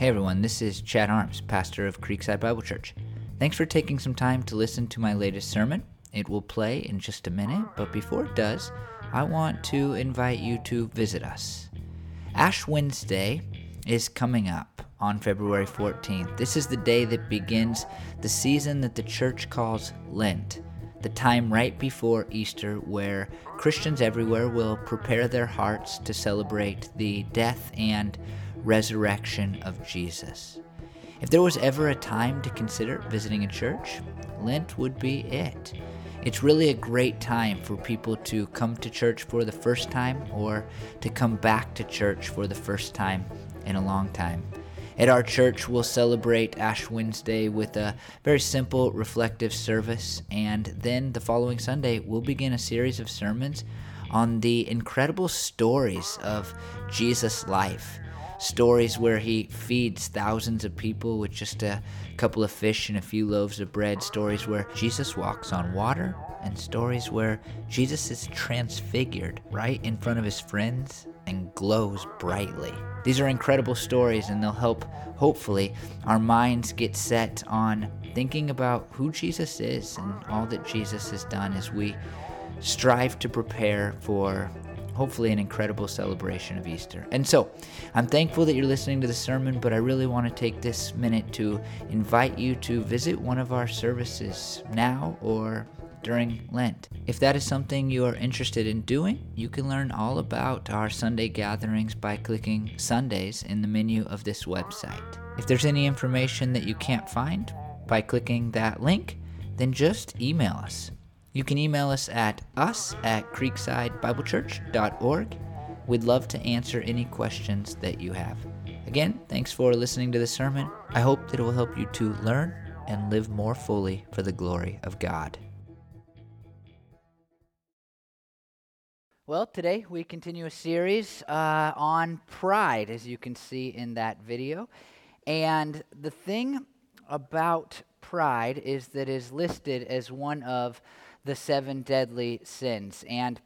Hey everyone, this is Chad Arms, pastor of Creekside Bible Church. Thanks for taking some time to listen to my latest sermon. It will play in just a minute, but before it does, I want to invite you to visit us. Ash Wednesday is coming up on February 14th. This is the day that begins the season that the church calls Lent, the time right before Easter where Christians everywhere will prepare their hearts to celebrate the death and resurrection of Jesus. If there was ever a time to consider visiting a church, Lent would be it. It's really a great time for people to come to church for the first time or to come back to church for the first time in a long time. At our church, we'll celebrate Ash Wednesday with a very simple reflective service, and then the following Sunday, we'll begin a series of sermons on the incredible stories of Jesus' life stories where he feeds thousands of people with just a couple of fish and a few loaves of bread, stories where Jesus walks on water, and stories where Jesus is transfigured right in front of his friends and glows brightly. These are incredible stories, and they'll help, hopefully, our minds get set on thinking about who Jesus is and all that Jesus has done as we strive to prepare for hopefully an incredible celebration of Easter. And so, I'm thankful that you're listening to the sermon, but I really want to take this minute to invite you to visit one of our services now or during Lent. If that is something you are interested in doing, you can learn all about our Sunday gatherings by clicking Sundays in the menu of this website. If there's any information that you can't find by clicking that link, then just email us. You can email us at us at creeksidebiblechurch.org. We'd love to answer any questions that you have. Again, thanks for listening to the sermon. I hope that it will help you to learn and live more fully for the glory of God. Well, today we continue a series uh, on pride, as you can see in that video. And the thing about pride is that it is listed as one of the seven deadly sins. And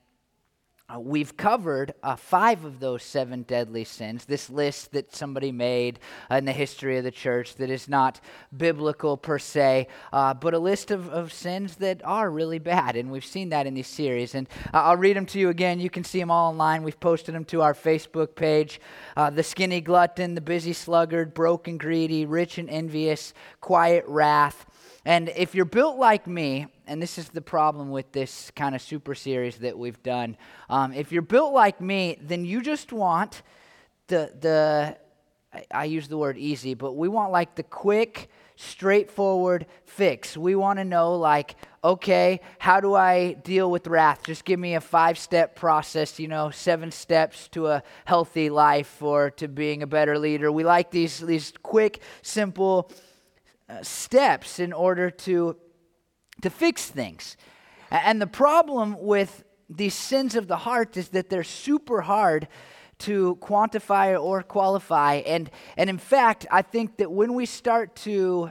uh, we've covered uh, five of those seven deadly sins. This list that somebody made uh, in the history of the church that is not biblical per se, uh, but a list of, of sins that are really bad. And we've seen that in these series. And uh, I'll read them to you again. You can see them all online. We've posted them to our Facebook page uh, The skinny glutton, the busy sluggard, broken greedy, rich and envious, quiet wrath. And if you're built like me, and this is the problem with this kind of super series that we've done, um, if you're built like me, then you just want the, the I, I use the word easy, but we want like the quick, straightforward fix. We want to know, like, okay, how do I deal with wrath? Just give me a five step process, you know, seven steps to a healthy life or to being a better leader. We like these, these quick, simple uh, steps in order to, to fix things. And the problem with these sins of the heart is that they're super hard to quantify or qualify. And, and in fact, I think that when we start to,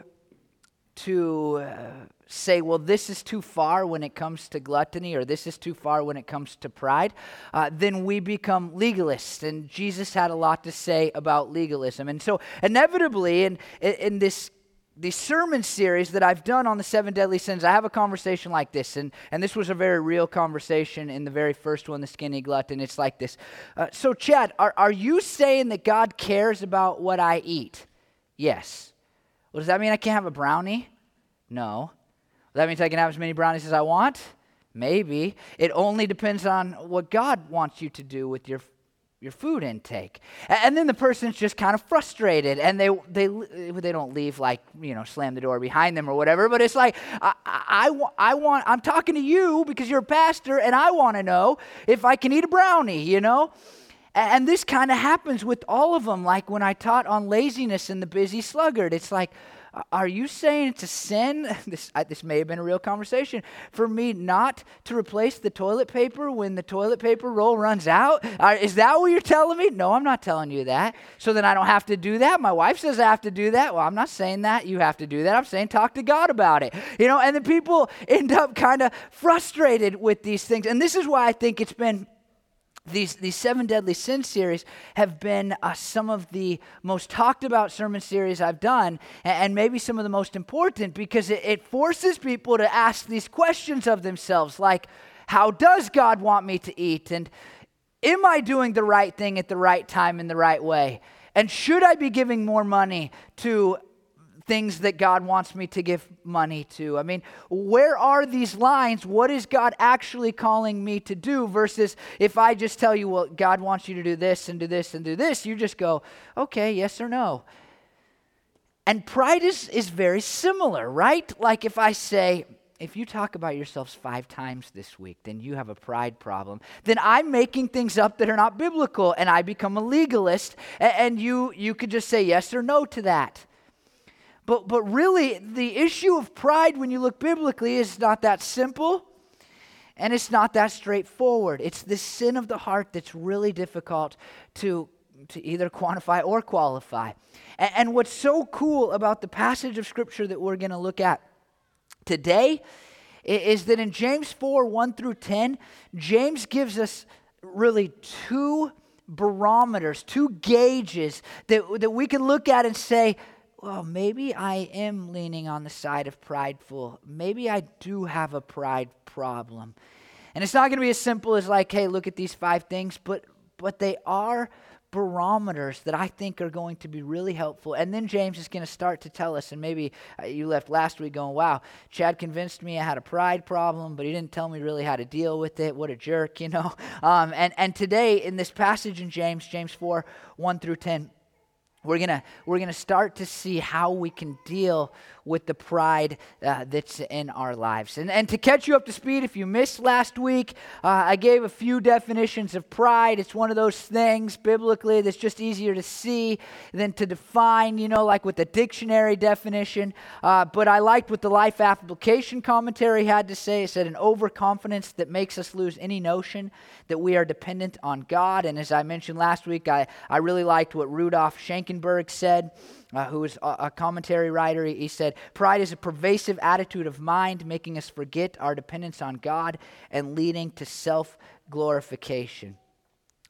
to uh, say, well, this is too far when it comes to gluttony, or this is too far when it comes to pride, uh, then we become legalists. And Jesus had a lot to say about legalism. And so, inevitably, in, in this the sermon series that I've done on the seven deadly sins, I have a conversation like this. And, and this was a very real conversation in the very first one, the skinny glutton. It's like this. Uh, so, Chad, are, are you saying that God cares about what I eat? Yes. Well, does that mean I can't have a brownie? No. That means I can have as many brownies as I want? Maybe. It only depends on what God wants you to do with your your food intake. And then the person's just kind of frustrated and they, they, they don't leave like, you know, slam the door behind them or whatever, but it's like, I, I, I want, I'm talking to you because you're a pastor and I want to know if I can eat a brownie, you know? And this kind of happens with all of them. Like when I taught on laziness and the busy sluggard, it's like, are you saying it's a sin? This, I, this may have been a real conversation. For me not to replace the toilet paper when the toilet paper roll runs out? Uh, is that what you're telling me? No, I'm not telling you that. So then I don't have to do that. My wife says I have to do that. Well, I'm not saying that. You have to do that. I'm saying talk to God about it. You know, and then people end up kind of frustrated with these things. And this is why I think it's been these, these seven deadly sin series have been uh, some of the most talked about sermon series I've done, and, maybe some of the most important because it, it forces people to ask these questions of themselves like, how does God want me to eat? And am I doing the right thing at the right time in the right way? And should I be giving more money to things that God wants me to give money to? I mean, where are these lines? What is God actually calling me to do? Versus if I just tell you, well, God wants you to do this and do this and do this, you just go, okay, yes or no. And pride is, is very similar, right? Like if I say, if you talk about yourselves five times this week, then you have a pride problem. Then I'm making things up that are not biblical and I become a legalist. And, you, you could just say yes or no to that. But, but really, the issue of pride, when you look biblically, is not that simple and it's not that straightforward. It's the sin of the heart that's really difficult to, to either quantify or qualify. And, and what's so cool about the passage of Scripture that we're going to look at today is that in James 4 1 through 10, James gives us really two barometers, two gauges that, that we can look at and say, well, maybe I am leaning on the side of prideful. Maybe I do have a pride problem. And it's not going to be as simple as like, hey, look at these five things, but but they are barometers that I think are going to be really helpful. And then James is going to start to tell us, and maybe uh, you left last week going, wow, Chad convinced me I had a pride problem, but he didn't tell me really how to deal with it. What a jerk, you know? Um, and, and today, in this passage in James, James 4 1 through 10, we're going to we're going to start to see how we can deal with the pride uh, that's in our lives. And, and to catch you up to speed, if you missed last week, uh, I gave a few definitions of pride. It's one of those things biblically that's just easier to see than to define, you know, like with the dictionary definition. Uh, but I liked what the Life Application Commentary had to say. It said, an overconfidence that makes us lose any notion that we are dependent on God. And as I mentioned last week, I, I really liked what Rudolf Schnackenburg said uh, a, a commentary writer, he, said, Pride is a pervasive attitude of mind, making us forget our dependence on God and leading to self glorification.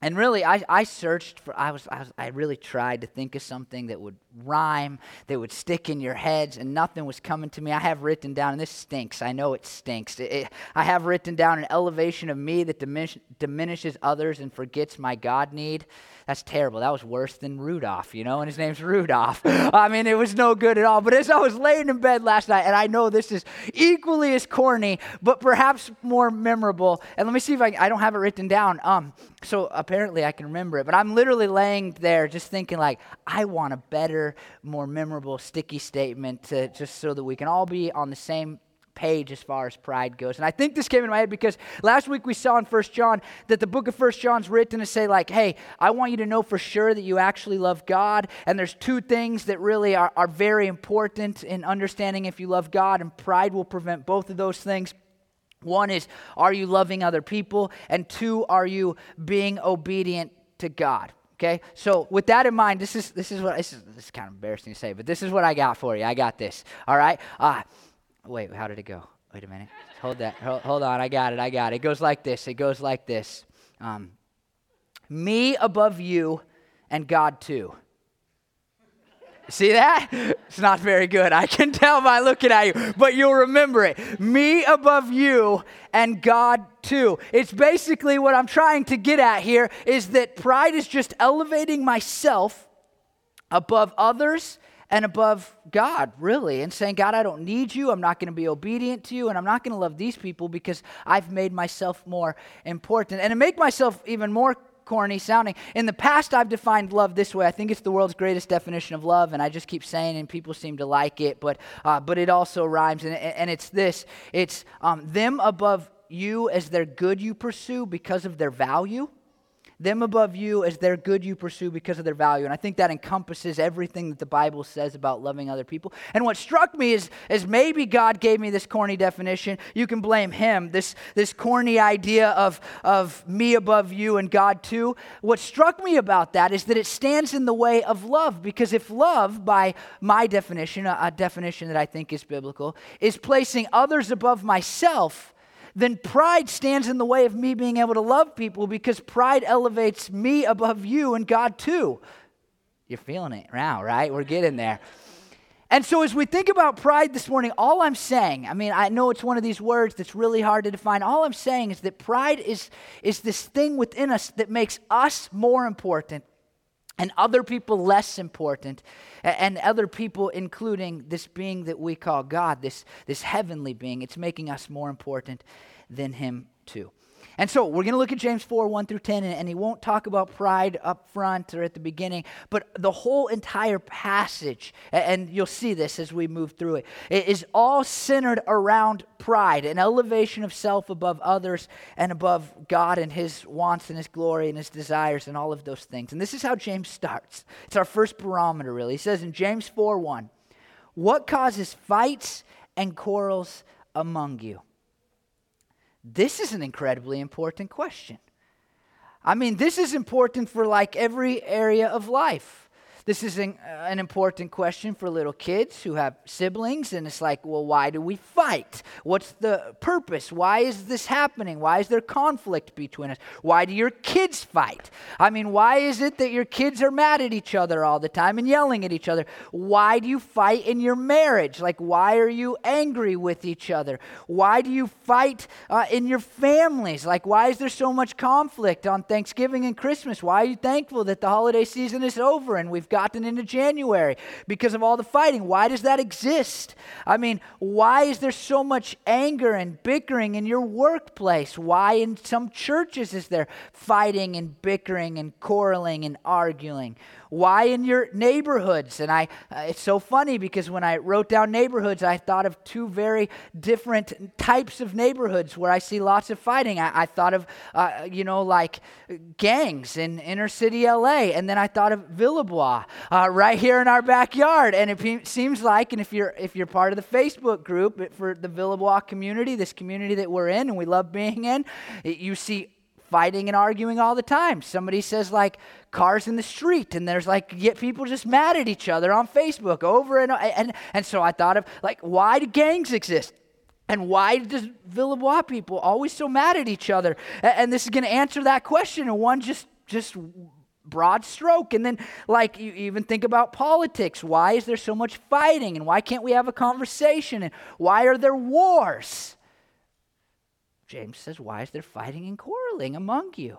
And really, I, I searched for, I, was, I, was, I really tried to think of something that would rhyme, that would stick in your heads, and nothing was coming to me. I have written down, and this stinks, I know it stinks. It, it, I have written down an elevation of me that diminish, diminishes others and forgets my God need. That's terrible. That was worse than Rudolph, you know, and his name's Rudolph. I mean, it was no good at all. But as I was laying in bed last night, and I know this is equally as corny, but perhaps more memorable. And let me see if I, I don't have it written down. Um, so apparently I can remember it. But I'm literally laying there just thinking, like, I want a better, more memorable, sticky statement to, just so that we can all be on the same page as far as pride goes. And I think this came in my head because last week we saw in First John that the book of First John's written to say, like, hey, I want you to know for sure that you actually love God. And there's two things that really are, are very important in understanding if you love God, and pride will prevent both of those things. One is, are you loving other people? And two, are you being obedient to God? Okay, so with that in mind, this is this is what this is, this is kind of embarrassing to say, but this is what I got for you. I got this. All right. Uh, Wait, how did it go? Wait a minute. Hold that. Hold, on. I got it. I got it. It goes like this. It goes like this. Um, me above you and God too. See that? It's not very good. I can tell by looking at you, but you'll remember it. Me above you and God too. It's basically what I'm trying to get at here is that pride is just elevating myself above others and above God, really, and saying, God, I don't need you. I'm not going to be obedient to you, and I'm not going to love these people because I've made myself more important. And to make myself even more corny sounding, in the past, I've defined love this way. I think it's the world's greatest definition of love, and I just keep saying, and people seem to like it, but, uh, but it also rhymes, and, and it's this it's um, them above you as their good you pursue because of their value them above you as their good you pursue because of their value. And I think that encompasses everything that the Bible says about loving other people. And what struck me is, is maybe God gave me this corny definition. You can blame him, this, this corny idea of, of me above you and God too. What struck me about that is that it stands in the way of love. Because if love, by my definition, a, a definition that I think is biblical, is placing others above myself, then pride stands in the way of me being able to love people because pride elevates me above you and God too. You're feeling it now, right? We're getting there. And so, as we think about pride this morning, all I'm saying, I mean, I know it's one of these words that's really hard to define. All I'm saying is that pride is, is this thing within us that makes us more important and other people less important, and other people, including this being that we call God, this, this heavenly being. It's making us more important than Him, too. And so we're going to look at James 4 1 through 10, and, and, he won't talk about pride up front or at the beginning, but the whole entire passage, and you'll see this as we move through it, it is all centered around pride, an elevation of self above others and above God and his wants and his glory and his desires and all of those things. And this is how James starts. It's our first barometer, really. He says in James 4 1, What causes fights and quarrels among you? This is an incredibly important question. I mean, this is important for like every area of life. This is an, uh, an, important question for little kids who have siblings, and it's like, well, why do we fight? What's the purpose? Why is this happening? Why is there conflict between us? Why do your kids fight? I mean, why is it that your kids are mad at each other all the time and yelling at each other? Why do you fight in your marriage? Like, why are you angry with each other? Why do you fight uh, in your families? Like, why is there so much conflict on Thanksgiving and Christmas? Why are you thankful that the holiday season is over and we've gotten into January because of all the fighting. Why does that exist? I mean, why is there so much anger and bickering in your workplace? Why in some churches is there fighting and bickering and quarreling and arguing? Why in your neighborhoods? And I, uh, it's so funny because when I wrote down neighborhoods, I thought of two very different types of neighborhoods where I see lots of fighting. I, I thought of, uh, you know, like gangs in inner city LA, and then I thought of Villebois uh, right here in our backyard. And it pe- seems like, and if you're if you're part of the Facebook group for the Villebois community, this community that we're in and we love being in, you see fighting and arguing all the time. Somebody says, like, cars in the street, and there's like, get people just mad at each other on Facebook over and and and so I thought of like, why do gangs exist? And why does Villebois people always so mad at each other? And this is going to answer that question in one just just broad stroke. And then, like, you even think about politics. Why is there so much fighting? And why can't we have a conversation? And why are there wars? James says, Why is there fighting and quarreling among you?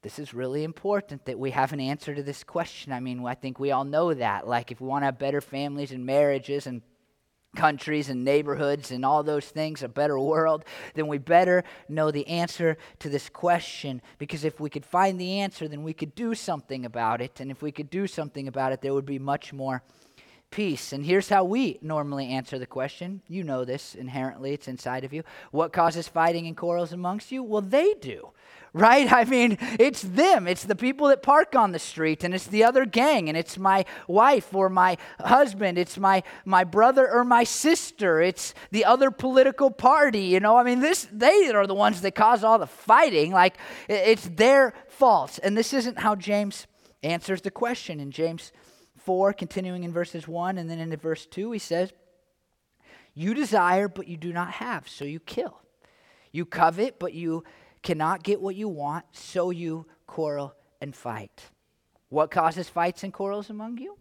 This is really important that we have an answer to this question. I mean, I think we all know that. Like, if we want to have better families and marriages and countries and neighborhoods and all those things, a better world, then we better know the answer to this question. Because if we could find the answer, then we could do something about it. And if we could do something about it, there would be much more peace. And here's how we normally answer the question. You know this inherently, it's inside of you. What causes fighting and quarrels amongst you? Well, they do, right? I mean, it's them. It's the people that park on the street, and it's the other gang, and it's my wife or my husband, it's my, my brother or my sister, it's the other political party, you know? I mean, this they are the ones that cause all the fighting. Like, it's their fault. And this isn't how James answers the question in James 4, continuing in verses 1 and then into verse 2, he says, You desire, but you do not have, so you kill. You covet, but you cannot get what you want, so you quarrel and fight. What causes fights and quarrels among you?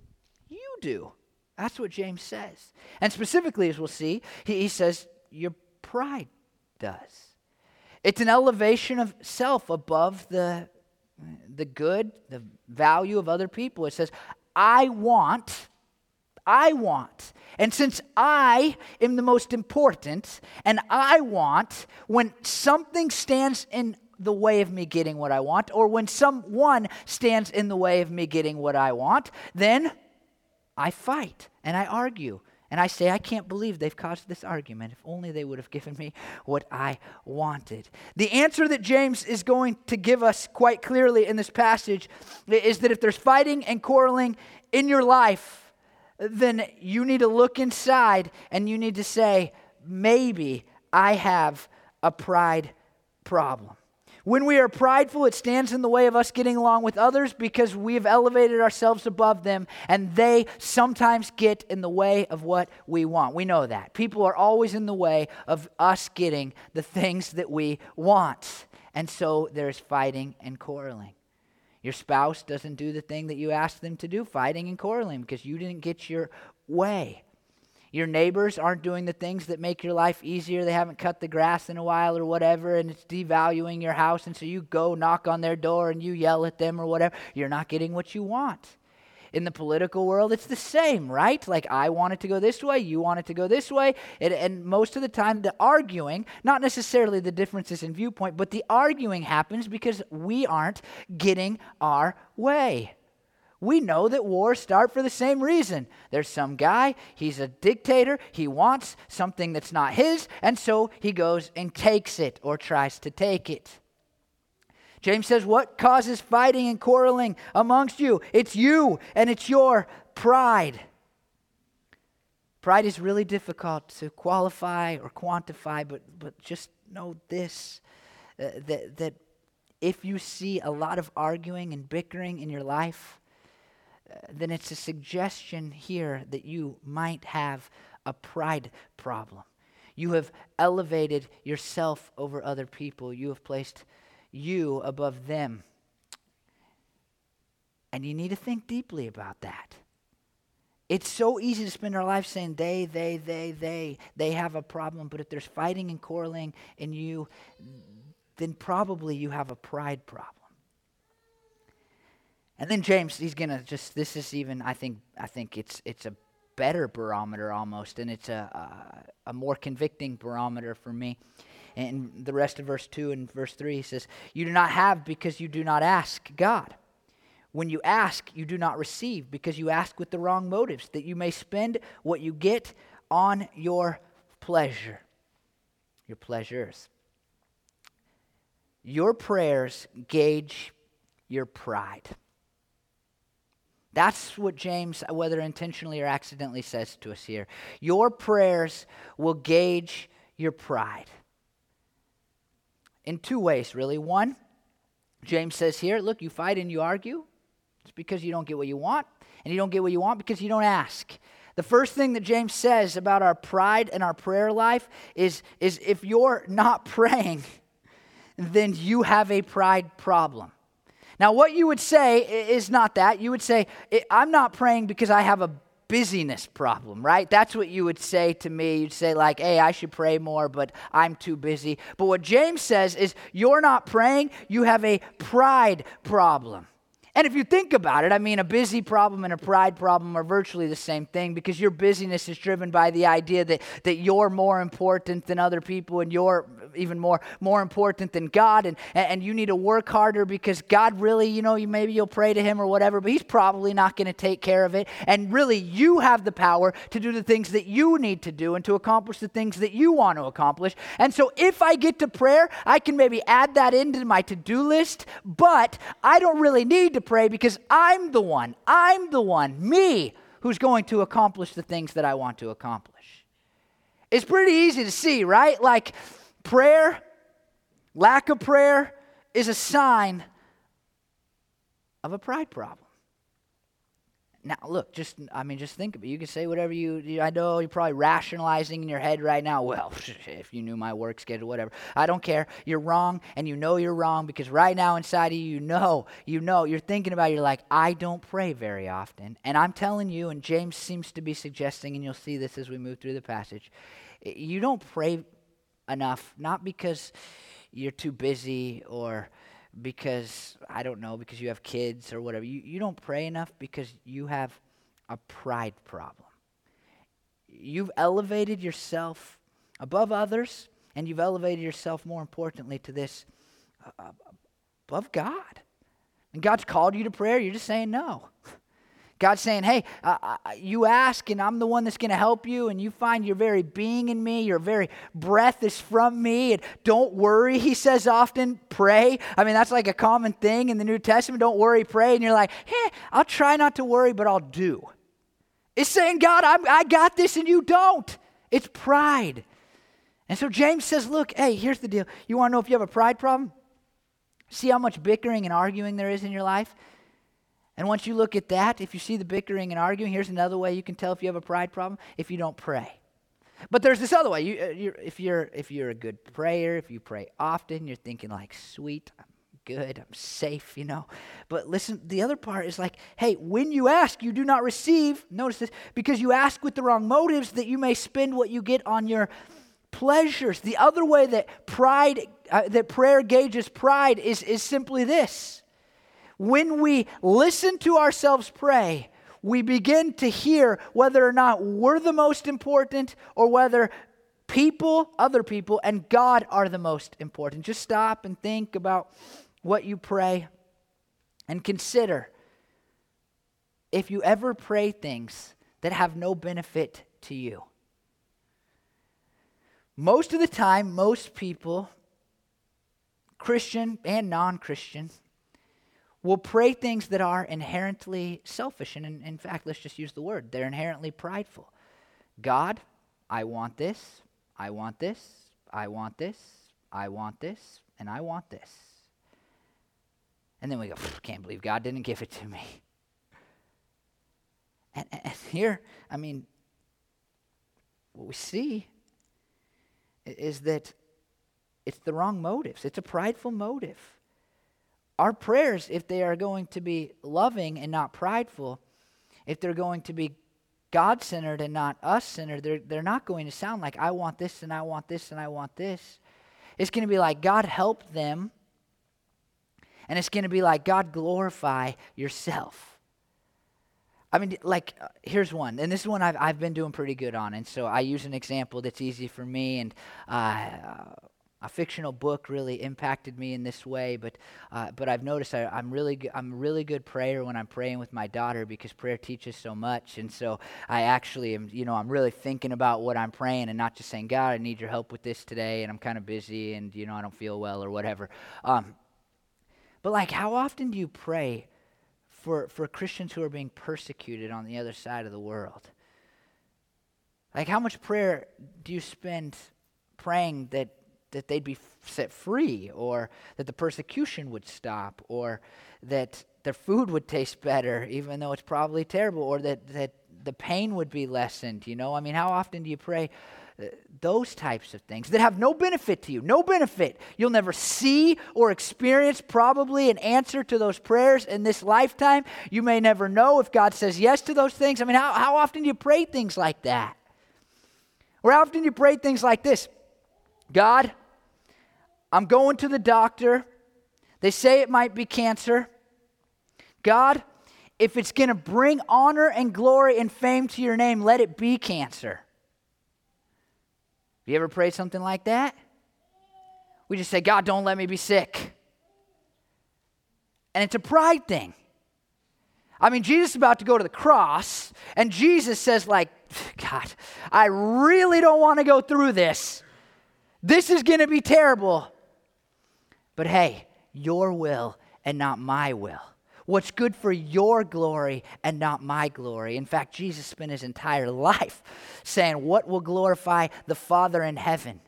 You do. That's what James says. And specifically, as we'll see, he, he says, Your pride does. It's an elevation of self above the, the good, the value of other people. It says, I want, I want. And since I am the most important, and I want, when something stands in the way of me getting what I want, or when someone stands in the way of me getting what I want, then I fight and I argue and I say, I can't believe they've caused this argument. If only they would have given me what I wanted. The answer that James is going to give us quite clearly in this passage is that if there's fighting and quarreling in your life, then you need to look inside and you need to say, maybe I have a pride problem. When we are prideful, it stands in the way of us getting along with others because we have elevated ourselves above them and they sometimes get in the way of what we want. We know that. People are always in the way of us getting the things that we want. And so there's fighting and quarreling. Your spouse doesn't do the thing that you asked them to do, fighting and quarreling because you didn't get your way. Your neighbors aren't doing the things that make your life easier. They haven't cut the grass in a while or whatever, and it's devaluing your house. And so you go knock on their door and you yell at them or whatever. You're not getting what you want. In the political world, it's the same, right? Like, I want it to go this way, you want it to go this way. And, and most of the time, the arguing, not necessarily the differences in viewpoint, but the arguing happens because we aren't getting our way. We know that wars start for the same reason. There's some guy, he's a dictator, he wants something that's not his, and so he goes and takes it or tries to take it. James says, What causes fighting and quarreling amongst you? It's you and it's your pride. Pride is really difficult to qualify or quantify, but, but just know this uh, that, that if you see a lot of arguing and bickering in your life, Uh, then it's a suggestion here that you might have a pride problem. You have elevated yourself over other people, you have placed you above them. And you need to think deeply about that. It's so easy to spend our life saying they, they, they, they, they have a problem. But if there's fighting and quarreling in you, then probably you have a pride problem. And then James, he's gonna just this is even I think I think it's it's a better barometer almost, and it's a a, a more convicting barometer for me. And the rest of verse two and verse three he says, "You do not have because you do not ask God." When you ask, you do not receive because you ask with the wrong motives, that you may spend what you get on your pleasure. Your pleasures. Your prayers gauge your pride. That's what James, uh, whether intentionally or accidentally, says to us here. Your prayers will gauge your pride. In two ways, really. One, James says here, look, you fight and you argue. It's because you don't get what you want, and you don't get what you want because you don't ask. The first thing that James says about our pride and our prayer life is, is if you're not praying, then you have a pride problem. Now, what you would say is not that. You would say, I'm not praying because I have a busyness problem, right? That's what you would say to me. You'd say, like, hey, I should pray more, but I'm too busy. But what James says is, you're not praying, you have a pride problem. And if you think about it, I mean, a busy problem and a pride problem are virtually the same thing because your busyness is driven by the idea that, that you're more important than other people and you're even more, more important than God. And, and you need to work harder because God really, you know, you, maybe you'll pray to Him or whatever, but He's probably not going to take care of it. And really, you have the power to do the things that you need to do and to accomplish the things that you want to accomplish. And so if I get to prayer, I can maybe add that into my to do list, but I don't really need to pray because I'm the one, I'm the one, me, who's going to accomplish the things that I want to accomplish. It's pretty easy to see, right? Like prayer, lack of prayer, is a sign of a pride problem. Now, look, just, I mean, just think of it. You can say whatever you, I know you're probably rationalizing in your head right now. Well, if you knew my work schedule, whatever. I don't care. You're wrong, and you know you're wrong because right now inside of you, you know, you know, you're thinking about it. You're like, I don't pray very often. And I'm telling you, and James seems to be suggesting, and you'll see this as we move through the passage, eh, you don't pray enough, not because you're too busy or because, I don't know, because you have kids or whatever. You, you don't pray enough because you have a pride problem. You've elevated yourself above others, and you've elevated yourself, more importantly, to this uh, above God. And God's called you to prayer, you're just saying no. God's saying, hey, uh, uh, you ask, and I'm the one that's going to help you, and you find your very being in me, your very breath is from me, and don't worry, he says often, pray. I mean, that's like a common thing in the New Testament. Don't worry, pray. And you're like, hey, I'll try not to worry, but I'll do. It's saying, God, I'm, I got this, and you don't. It's pride. And so James says, look, hey, here's the deal. You want to know if you have a pride problem? See how much bickering and arguing there is in your life? And once you look at that, if you see the bickering and arguing, here's another way you can tell if you have a pride problem if you don't pray. But there's this other way. You, uh, you're, if, you're, if you're a good prayer, if you pray often, you're thinking, like, sweet, I'm good, I'm safe, you know. But listen, the other part is like, hey, when you ask, you do not receive. Notice this, because you ask with the wrong motives that you may spend what you get on your pleasures. The other way that pride, uh, that prayer gauges pride is, is simply this. When we listen to ourselves pray, we begin to hear whether or not we're the most important or whether people, other people, and God are the most important. Just stop and think about what you pray and consider if you ever pray things that have no benefit to you. Most of the time, most people, Christian and non Christian, will pray things that are inherently selfish. And in, in, fact, let's just use the word they're inherently prideful. God, I want this, I want this, I want this, I want this, and I want this. And then we go, can't believe God didn't give it to me. And, and here, I mean, what we see is that it's the wrong motives. It's a prideful motive. Our prayers, if they are going to be loving and not prideful, if they're going to be God centered and not us centered, they're, they're not going to sound like, I want this and I want this and I want this. It's going to be like, God help them. And it's going to be like, God glorify yourself. I mean, like, uh, here's one, and this is one I've, I've been doing pretty good on. And so I use an example that's easy for me. And uh, a fictional book really impacted me in this way. But, uh, but I've noticed I, am really, I'm a really good prayer when I'm praying with my daughter because prayer teaches so much. And so I actually am, you know, I'm really thinking about what I'm praying and not just saying, God, I need your help with this today. And I'm kind of busy and, you know, I don't feel well or whatever. Um, but, like, how often do you pray for, for Christians who are being persecuted on the other side of the world? Like, how much prayer do you spend praying that, that they'd be set free, or that the persecution would stop, or that their food would taste better, even though it's probably terrible, or that, that the pain would be lessened? You know, I mean, how often do you pray uh, those types of things that have no benefit to you, no benefit. You'll never see or experience probably an answer to those prayers in this lifetime. You may never know if God says yes to those things. I mean, how, how often do you pray things like that? Or how often do you pray things like this God, I'm going to the doctor. They say it might be cancer. God, if it's going to bring honor and glory and fame to your name, let it be cancer. Have you ever prayed something like that? We just say, God, don't let me be sick. And it's a pride thing. I mean, Jesus is about to go to the cross, and Jesus says, like, God, I really don't want to go through this. This is going to be terrible. But hey, your will and not my will what's good for your glory and not my glory. In fact, Jesus spent his entire life saying, What will glorify the Father in heaven,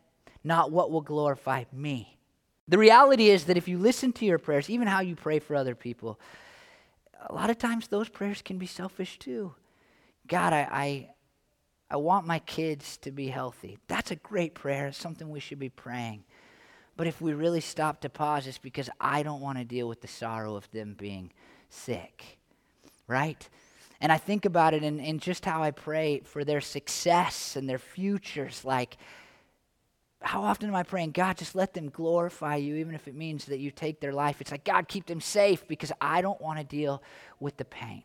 not what will glorify me. The reality is that if you listen to your prayers, even how you pray for other people, a lot of times those prayers can be selfish too. God, I, I, I want my kids to be healthy. That's a great prayer. It's something we should be praying. But if we really stop to pause, it's because I don't want to deal with the sorrow of them being sick, right? And I think about it in, in just how I pray for their success and their futures. Like, how often am I praying, God, just let them glorify you, even if it means that you take their life? It's like, God, keep them safe because I don't want to deal with the pain.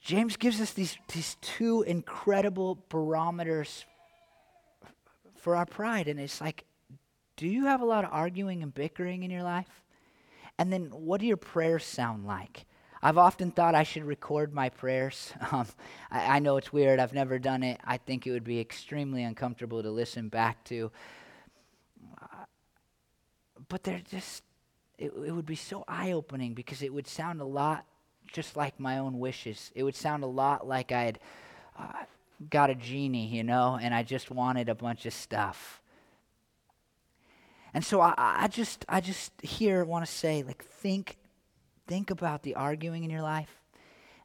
James gives us these, these two incredible barometers for our pride. And it's like, do you have a lot of arguing and bickering in your life? And then what do your prayers sound like? I've often thought I should record my prayers. Um, I, I, know it's weird. I've never done it. I think it would be extremely uncomfortable to listen back to. But they're just, it, it would be so eye opening because it would sound a lot just like my own wishes. It would sound a lot like I had uh, got a genie, you know, and I just wanted a bunch of stuff. And so I, I just I just here want to say, like, think, think about the arguing in your life.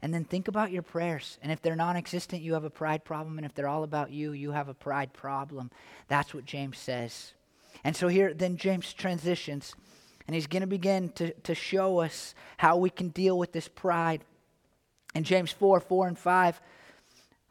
And then think about your prayers. And if they're non existent, you have a pride problem. And if they're all about you, you have a pride problem. That's what James says. And so here, then James transitions. And he's going to begin to, show us how we can deal with this pride. In James 4 4 and 5,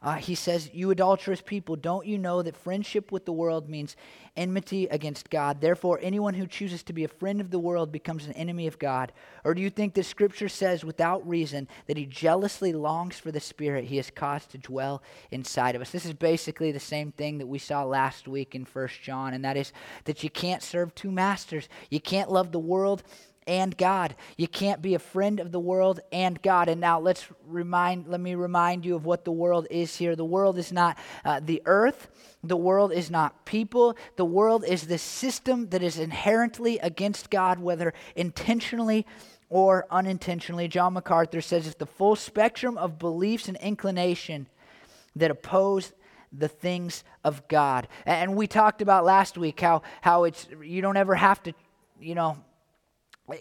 uh, he says, You adulterous people, don't you know that friendship with the world means enmity against God? Therefore, anyone who chooses to be a friend of the world becomes an enemy of God. Or do you think that Scripture says without reason that he jealously longs for the Spirit he has caused to dwell inside of us? This is basically the same thing that we saw last week in First John, and that is that you can't serve two masters. You can't love the world and God. You can't be a friend of the world and God. And now let's remind let me remind you of what the world is here. The world is not uh, the earth. The world is not people. The world is the system that is inherently against God whether intentionally or unintentionally. John MacArthur says it's the full spectrum of beliefs and inclination that oppose the things of God. And we talked about last week how how it's you don't ever have to, you know,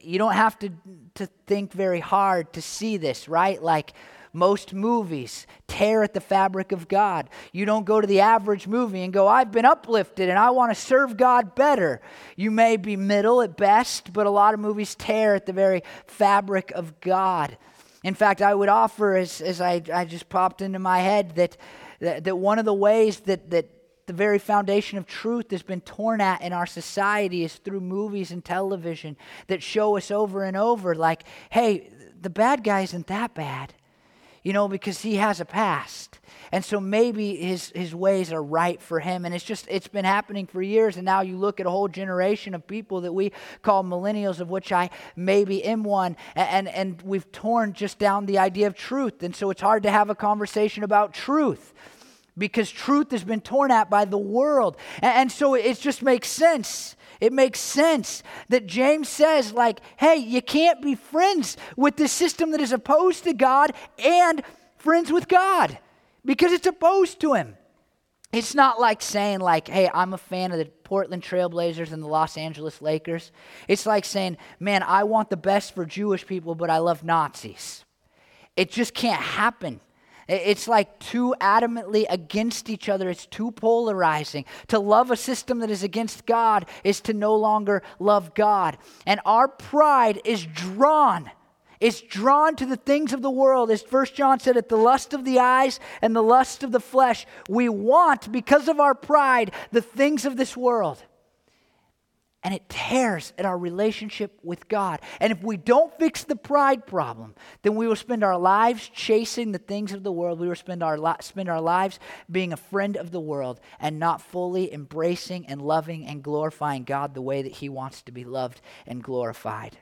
you don't have to, to think very hard to see this, right? Like most movies tear at the fabric of God. You don't go to the average movie and go, I've been uplifted and I want to serve God better. You may be middle at best, but a lot of movies tear at the very fabric of God. In fact, I would offer, as, as I, I just popped into my head, that, that, that one of the ways that, that the very foundation of truth has been torn at in our society is through movies and television that show us over and over like, hey, the bad guy isn't that bad, you know, because he has a past. And so maybe his, his ways are right for him. And it's just, it's been happening for years. And now you look at a whole generation of people that we call millennials, of which I maybe am one. And, and we've torn just down the idea of truth. And so it's hard to have a conversation about truth because truth has been torn at by the world. And, so it just makes sense. It makes sense that James says, like, hey, you can't be friends with the system that is opposed to God and friends with God because it's opposed to Him. It's not like saying, like, hey, I'm a fan of the Portland Trailblazers and the Los Angeles Lakers. It's like saying, man, I want the best for Jewish people, but I love Nazis. It just can't happen. It's like too adamantly against each other. It's too polarizing. To love a system that is against God is to no longer love God. And our pride is drawn. Is drawn to the things of the world. As First John said, at the lust of the eyes and the lust of the flesh. We want, because of our pride, the things of this world and it tears at our relationship with God. And if we don't fix the pride problem, then we will spend our lives chasing the things of the world. We will spend our, li- spend our lives being a friend of the world and not fully embracing and loving and glorifying God the way that He wants to be loved and glorified.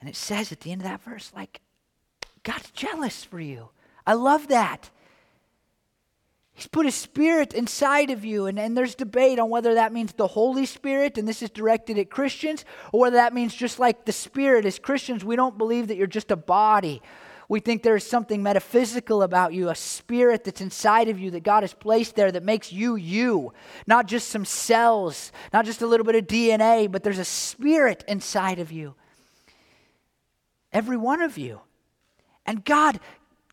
And it says at the end of that verse, like, God's jealous for you. I love that. He's put his spirit inside of you, and, and there's debate on whether that means the Holy Spirit, and this is directed at Christians, or whether that means just like the Spirit. As Christians, we don't believe that you're just a body. We think there's something metaphysical about you, a spirit that's inside of you that God has placed there that makes you you. Not just some cells, not just a little bit of DNA, but there's a spirit inside of you. Every one of you. And God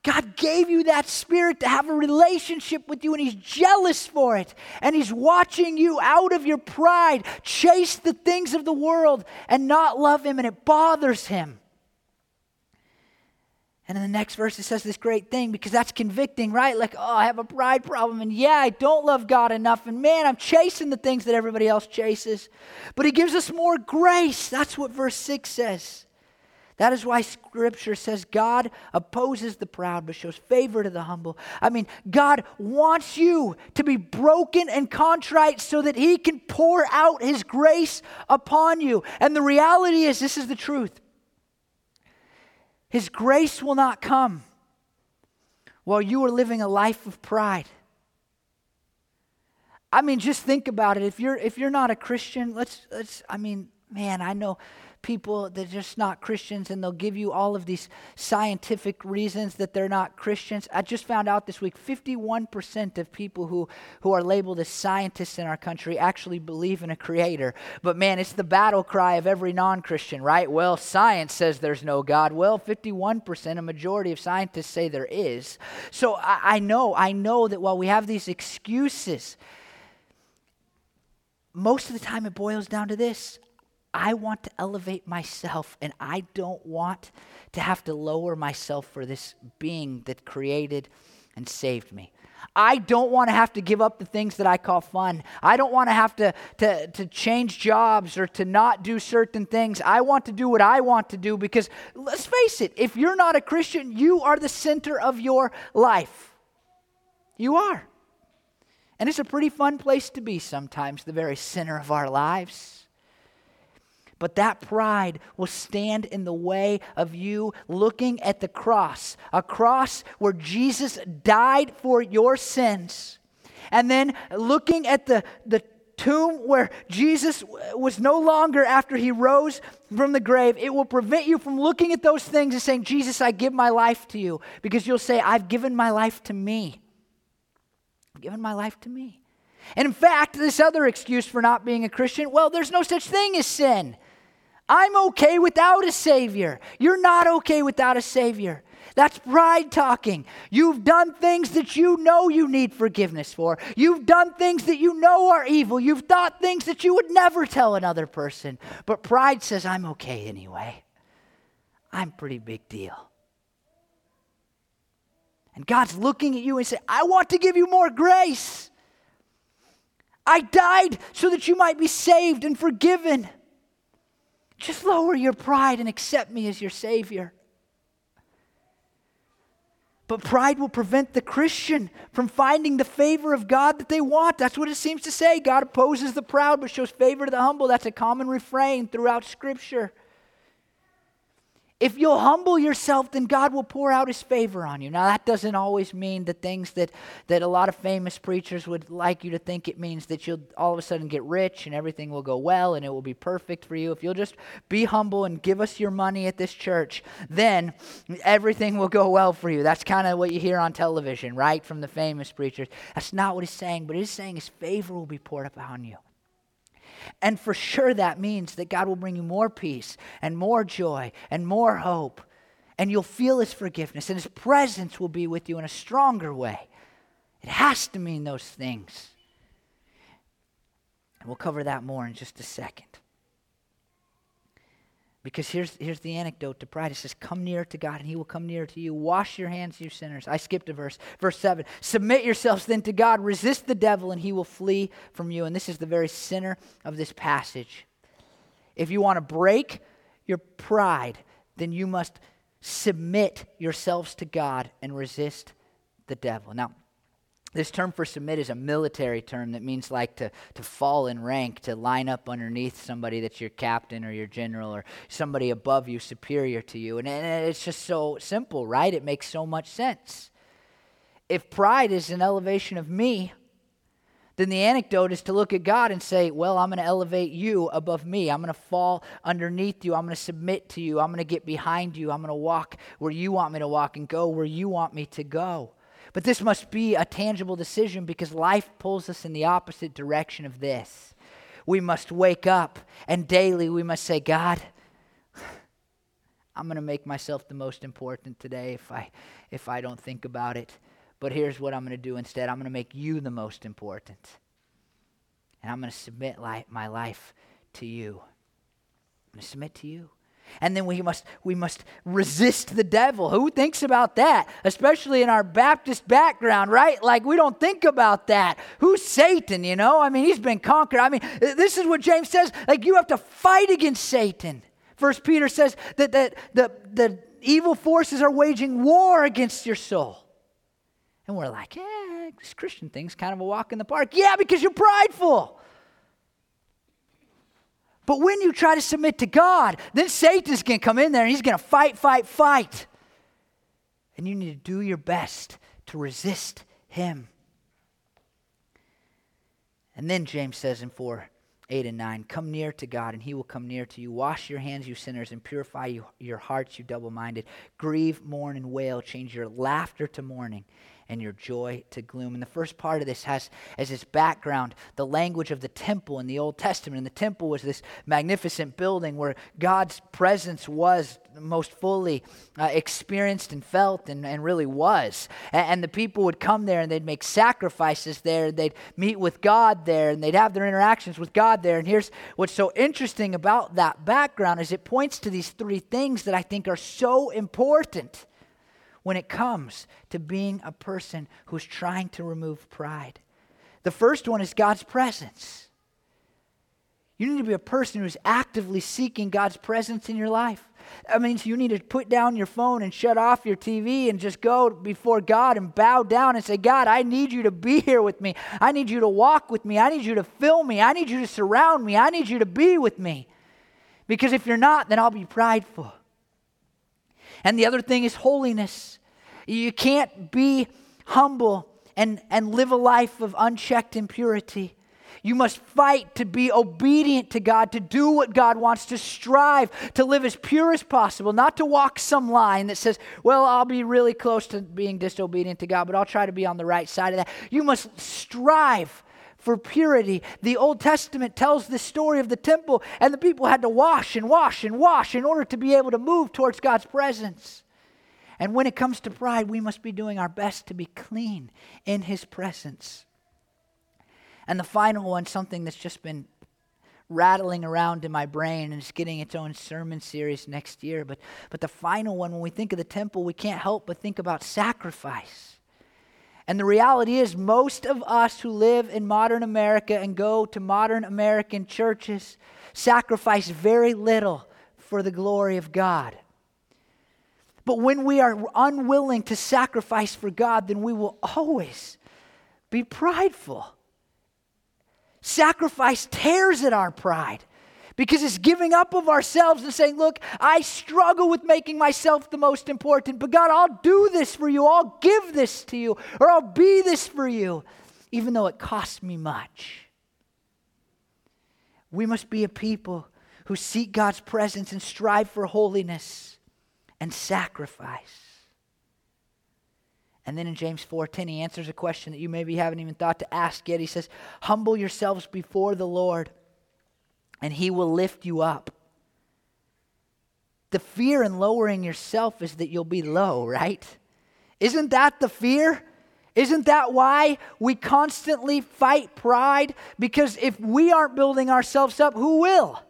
God gave you that spirit to have a relationship with you, and He's jealous for it. And He's watching you out of your pride chase the things of the world and not love Him, and it bothers Him. And in the next verse, it says this great thing because that's convicting, right? Like, oh, I have a pride problem, and yeah, I don't love God enough, and man, I'm chasing the things that everybody else chases. But He gives us more grace. That's what verse 6 says. That is why Scripture says God opposes the proud but shows favor to the humble. I mean, God wants you to be broken and contrite so that He can pour out His grace upon you. And the reality is, this is the truth His grace will not come while you are living a life of pride. I mean, just think about it. If you're if you're not a Christian, let's let's I mean, man, I know people that are just not Christians and they'll give you all of these scientific reasons that they're not Christians. I just found out this week 51% of people who, who are labeled as scientists in our country actually believe in a creator. But man, it's the battle cry of every non Christian, right? Well, science says there's no God. Well, 51%, a majority of scientists say there is. So I, I know, I know that while we have these excuses, most of the time it boils down to this I want to elevate myself, and I don't want to have to lower myself for this being that created and saved me. I don't want to have to give up the things that I call fun. I don't want to have to, to, to change jobs or to not do certain things. I want to do what I want to do because, let's face it, if you're not a Christian, you are the center of your life. You are. And it's a pretty fun place to be sometimes, the very center of our lives. But that pride will stand in the way of you looking at the cross, a cross where Jesus died for your sins. And then looking at the, the tomb where Jesus was no longer after he rose from the grave, it will prevent you from looking at those things and saying, Jesus, I give my life to you. Because you'll say, I've given my life to me. I've given my life to me. And in fact, this other excuse for not being a Christian, well, there's no such thing as sin. I'm okay without a Savior. You're not okay without a Savior. That's pride talking. You've done things that you know you need forgiveness for. You've done things that you know are evil. You've thought things that you would never tell another person. But pride says, I'm okay anyway. I'm pretty big deal. And God's looking at you and saying, I want to give you more grace. I died so that you might be saved and forgiven. Just lower your pride and accept me as your Savior. But pride will prevent the Christian from finding the favor of God that they want. That's what it seems to say. God opposes the proud but shows favor to the humble. That's a common refrain throughout Scripture. If you'll humble yourself, then God will pour out his favor on you. Now, that doesn't always mean the things that, that a lot of famous preachers would like you to think it means that you'll all of a sudden get rich and everything will go well and it will be perfect for you. If you'll just be humble and give us your money at this church, then everything will go well for you. That's kind of what you hear on television, right? From the famous preachers. That's not what he's saying, but he's saying his favor will be poured upon you. And for sure, that means that God will bring you more peace and more joy and more hope. And you'll feel His forgiveness, and His presence will be with you in a stronger way. It has to mean those things. And we'll cover that more in just a second. Because here's, here's the anecdote to pride. It says, Come near to God, and he will come near to you. Wash your hands, you sinners. I skipped a verse. Verse 7 Submit yourselves then to God, resist the devil, and he will flee from you. And this is the very center of this passage. If you want to break your pride, then you must submit yourselves to God and resist the devil. Now, this term for submit is a military term that means like to, to fall in rank, to line up underneath somebody that's your captain or your general or somebody above you, superior to you. And, and it's just so simple, right? It makes so much sense. If pride is an elevation of me, then the anecdote is to look at God and say, Well, I'm going to elevate you above me. I'm going to fall underneath you. I'm going to submit to you. I'm going to get behind you. I'm going to walk where you want me to walk and go where you want me to go. But this must be a tangible decision because life pulls us in the opposite direction of this. We must wake up and daily we must say, God, I'm going to make myself the most important today if I if I don't think about it. But here's what I'm going to do instead. I'm going to make you the most important. And I'm going to submit li- my life to you. I'm going to submit to you. And then we must, we must resist the devil. Who thinks about that? Especially in our Baptist background, right? Like we don't think about that. Who's Satan, you know? I mean, he's been conquered. I mean, this is what James says. Like you have to fight against Satan. First Peter says that, that the, the evil forces are waging war against your soul. And we're like, yeah, this Christian thing's kind of a walk in the park. Yeah, because you're prideful. But when you try to submit to God, then Satan's going to come in there and he's going to fight, fight, fight. And you need to do your best to resist him. And then James says in 4 8 and 9. Come near to God, and he will come near to you. Wash your hands, you sinners, and purify you, your hearts, you double minded. Grieve, mourn, and wail. Change your laughter to mourning and your joy to gloom. And the first part of this has as its background the language of the temple in the Old Testament. And the temple was this magnificent building where God's presence was most fully uh, experienced and felt and, and really was. And, and, the people would come there and they'd make sacrifices there. They'd meet with God there and they'd have their interactions with God there. And here's what's so interesting about that background is it points to these three things that I think are so important when it comes to being a person who's trying to remove pride. The first one is God's presence. You need to be a person who's actively seeking God's presence in your life. That means you need to put down your phone and shut off your TV and just go before God and bow down and say, God, I need you to be here with me. I need you to walk with me. I need you to fill me. I need you to surround me. I need you to be with me. Because if you're not, then I'll be prideful. And the other thing is holiness. You can't be humble and, and live a life of unchecked impurity. You must fight to be obedient to God, to do what God wants, to strive to live as pure as possible, not to walk some line that says, well, I'll be really close to being disobedient to God, but I'll try to be on the right side of that. You must strive for purity. The Old Testament tells the story of the temple, and the people had to wash and wash and wash in order to be able to move towards God's presence. And when it comes to pride, we must be doing our best to be clean in His presence. And the final one, something that's just been rattling around in my brain and it's getting its own sermon series next year. But, but the final one, when we think of the temple, we can't help but think about sacrifice. And the reality is, most of us who live in modern America and go to modern American churches sacrifice very little for the glory of God. But when we are unwilling to sacrifice for God, then we will always be prideful. Sacrifice tears at our pride because it's giving up of ourselves and saying, Look, I struggle with making myself the most important, but God, I'll do this for you. I'll give this to you, or I'll be this for you, even though it costs me much. We must be a people who seek God's presence and strive for holiness and sacrifice. And then in James 4:10 he answers a question that you maybe haven't even thought to ask yet. He says, "Humble yourselves before the Lord, and he will lift you up." The fear in lowering yourself is that you'll be low, right? Isn't that the fear? Isn't that why we constantly fight pride? Because if we aren't building ourselves up, who will?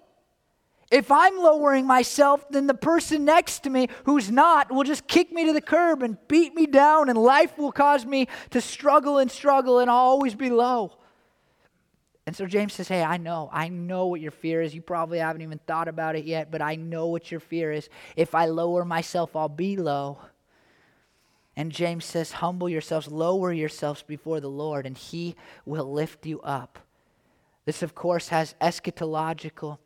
If I'm lowering myself, then the person next to me who's not will just kick me to the curb and beat me down, and life will cause me to struggle and struggle, and I'll always be low. And so James says, Hey, I know, I know what your fear is. You probably haven't even thought about it yet, but I know what your fear is. If I lower myself, I'll be low. And James says, Humble yourselves, lower yourselves before the Lord, and he will lift you up. This, of course, has eschatological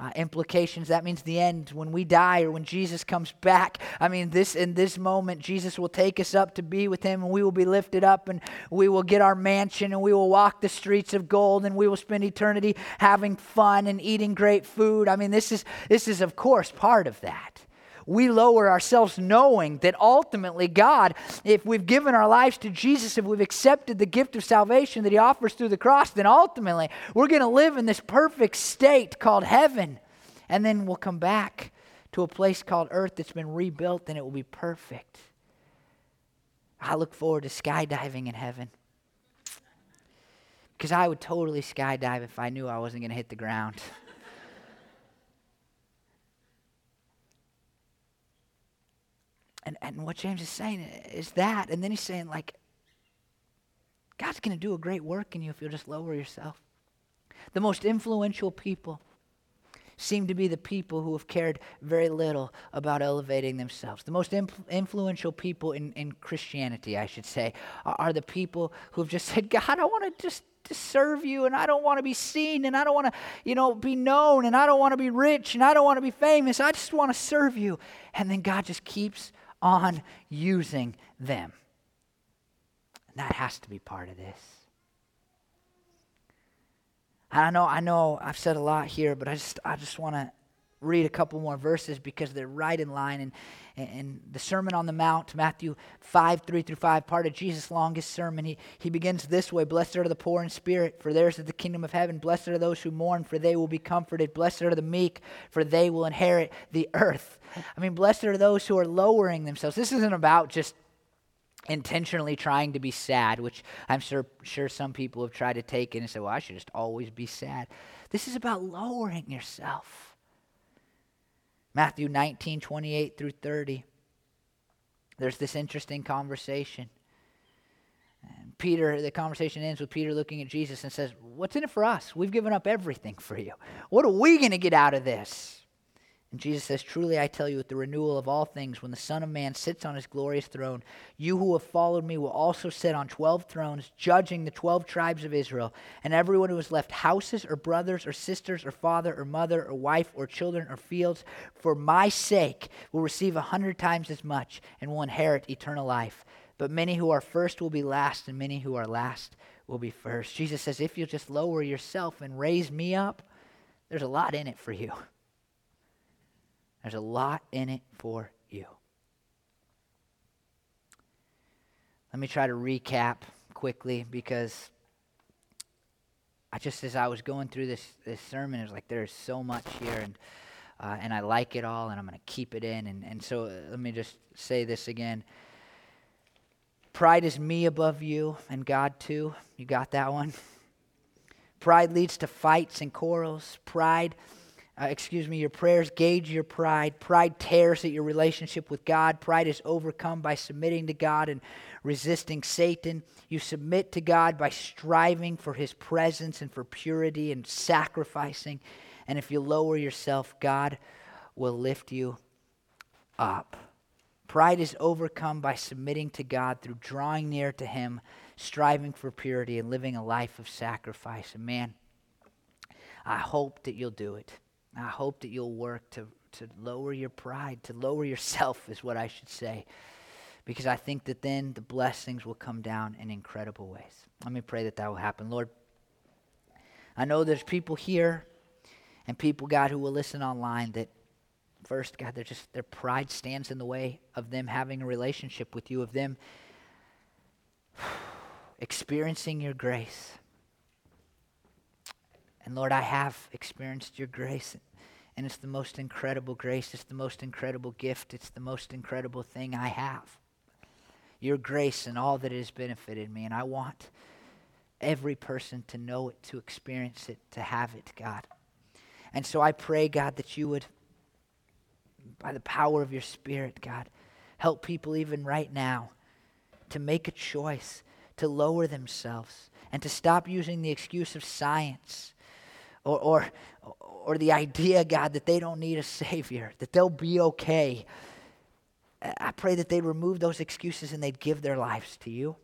uh, implications. That means the end when we die or when Jesus comes back. I mean, this in this moment, Jesus will take us up to be with Him, and we will be lifted up, and we will get our mansion, and we will walk the streets of gold, and we will spend eternity having fun and eating great food. I mean, this is this is of course part of that we lower ourselves knowing that ultimately God, if we've given our lives to Jesus, if we've accepted the gift of salvation that He offers through the cross, then ultimately we're going to live in this perfect state called heaven. And then we'll come back to a place called earth that's been rebuilt and it will be perfect. I look forward to skydiving in heaven. Because I would totally skydive if I knew I wasn't going to hit the ground. And, and what James is saying is that. And then he's saying, like, God's going to do a great work in you if you'll just lower yourself. The most influential people seem to be the people who have cared very little about elevating themselves. The most influential people in, in Christianity, I should say, are, are the people who have just said, God, I want to just to serve you and I don't want to be seen and I don't want to, you know, be known and I don't want to be rich and I don't want to be famous. I just want to serve you. And then God just keeps on using them. And that has to be part of this. I know, I know I've said a lot here, but I just, I just want to read a couple more verses because they're right in line. And, and the Sermon on the Mount, Matthew 5, 3 through 5, part of Jesus' longest sermon, he, he begins this way Blessed are the poor in spirit, for theirs is the kingdom of heaven. Blessed are those who mourn, for they will be comforted. Blessed are the meek, for they will inherit the earth. I mean, blessed are those who are lowering themselves. This isn't about just intentionally trying to be sad, which I'm sure, sure some people have tried to take in and say, well, I should just always be sad. This is about lowering yourself. Matthew 19, 28 through 30. There's this interesting conversation. And Peter, the conversation ends with Peter looking at Jesus and says, What's in it for us? We've given up everything for you. What are we going to get out of this? And Jesus says, Truly I tell you, at the renewal of all things, when the Son of Man sits on his glorious throne, you who have followed me will also sit on twelve thrones, judging the twelve tribes of Israel. And everyone who has left houses, or brothers, or sisters, or father, or mother, or wife, or children, or fields, for my sake, will receive a hundred times as much and will inherit eternal life. But many who are first will be last, and many who are last will be first. Jesus says, If you'll just lower yourself and raise me up, there's a lot in it for you. There's a lot in it for you. Let me try to recap quickly because I just, as I was going through this, this sermon, it was like there's so much here, and, uh, and I like it all, and I'm going to keep it in. And, and so uh, let me just say this again. Pride is me above you and God too. You got that one? Pride leads to fights and quarrels. Pride uh, excuse me, your prayers gauge your pride. Pride tears at your relationship with God. Pride is overcome by submitting to God and resisting Satan. You submit to God by striving for his presence and for purity and sacrificing. And if you lower yourself, God will lift you up. Pride is overcome by submitting to God through drawing near to him, striving for purity, and living a life of sacrifice. And man, I hope that you'll do it. I hope that you'll work to, to lower your pride, to lower yourself, is what I should say. Because I think that then the blessings will come down in incredible ways. Let me pray that that will happen. Lord, I know there's people here and people, God, who will listen online that first, God, they're just their pride stands in the way of them having a relationship with you, of them experiencing your grace. And Lord, I have experienced your grace. And it's the most incredible grace. It's the most incredible gift. It's the most incredible thing I have. Your grace and all that it has benefited me. And I want every person to know it, to experience it, to have it, God. And so I pray, God, that you would, by the power of your Spirit, God, help people even right now to make a choice to lower themselves and to stop using the excuse of science or, or, or the idea, God, that they don't need a Savior, that they'll be okay. I pray that they'd remove those excuses and they'd give their lives to you.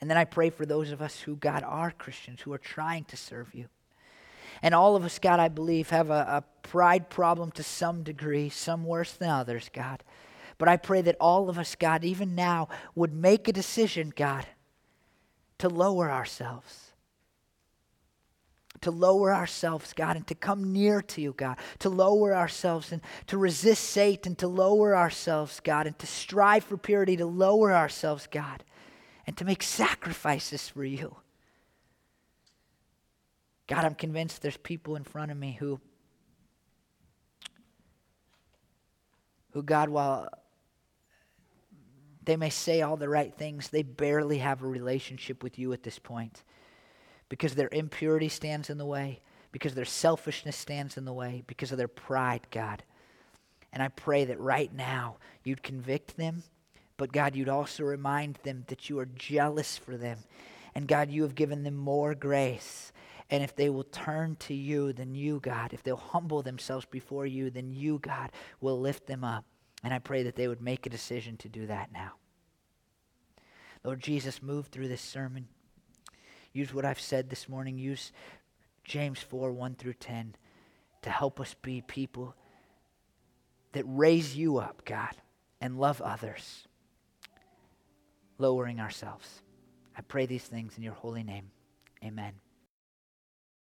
And then I pray for those of us who, God, are Christians, who are trying to serve you. And all of us, God, I believe, have a, a pride problem to some degree, some worse than others, God. But I pray that all of us, God, even now, would make a decision, God, to lower ourselves to lower ourselves, God, and to come near to you, God, to lower ourselves and to resist Satan, to lower ourselves, God, and to strive for purity, to lower ourselves, God, and to make sacrifices for you. God, I'm convinced there's people in front of me who, who, God, while they may say all the right things, they barely have a relationship with you at this point because their impurity stands in the way, because their selfishness stands in the way, because of their pride, God. And I pray that right now you'd convict them, but God, you'd also remind them that you are jealous for them. And God, you have given them more grace. And if they will turn to you, then you, God, if they'll humble themselves before you, then you, God, will lift them up. And I pray that they would make a decision to do that now. Lord Jesus, move through this sermon. Use what I've said this morning. Use James 4 1 through 10 to help us be people that raise you up, God, and love others, lowering ourselves. I pray these things in your holy name. Amen.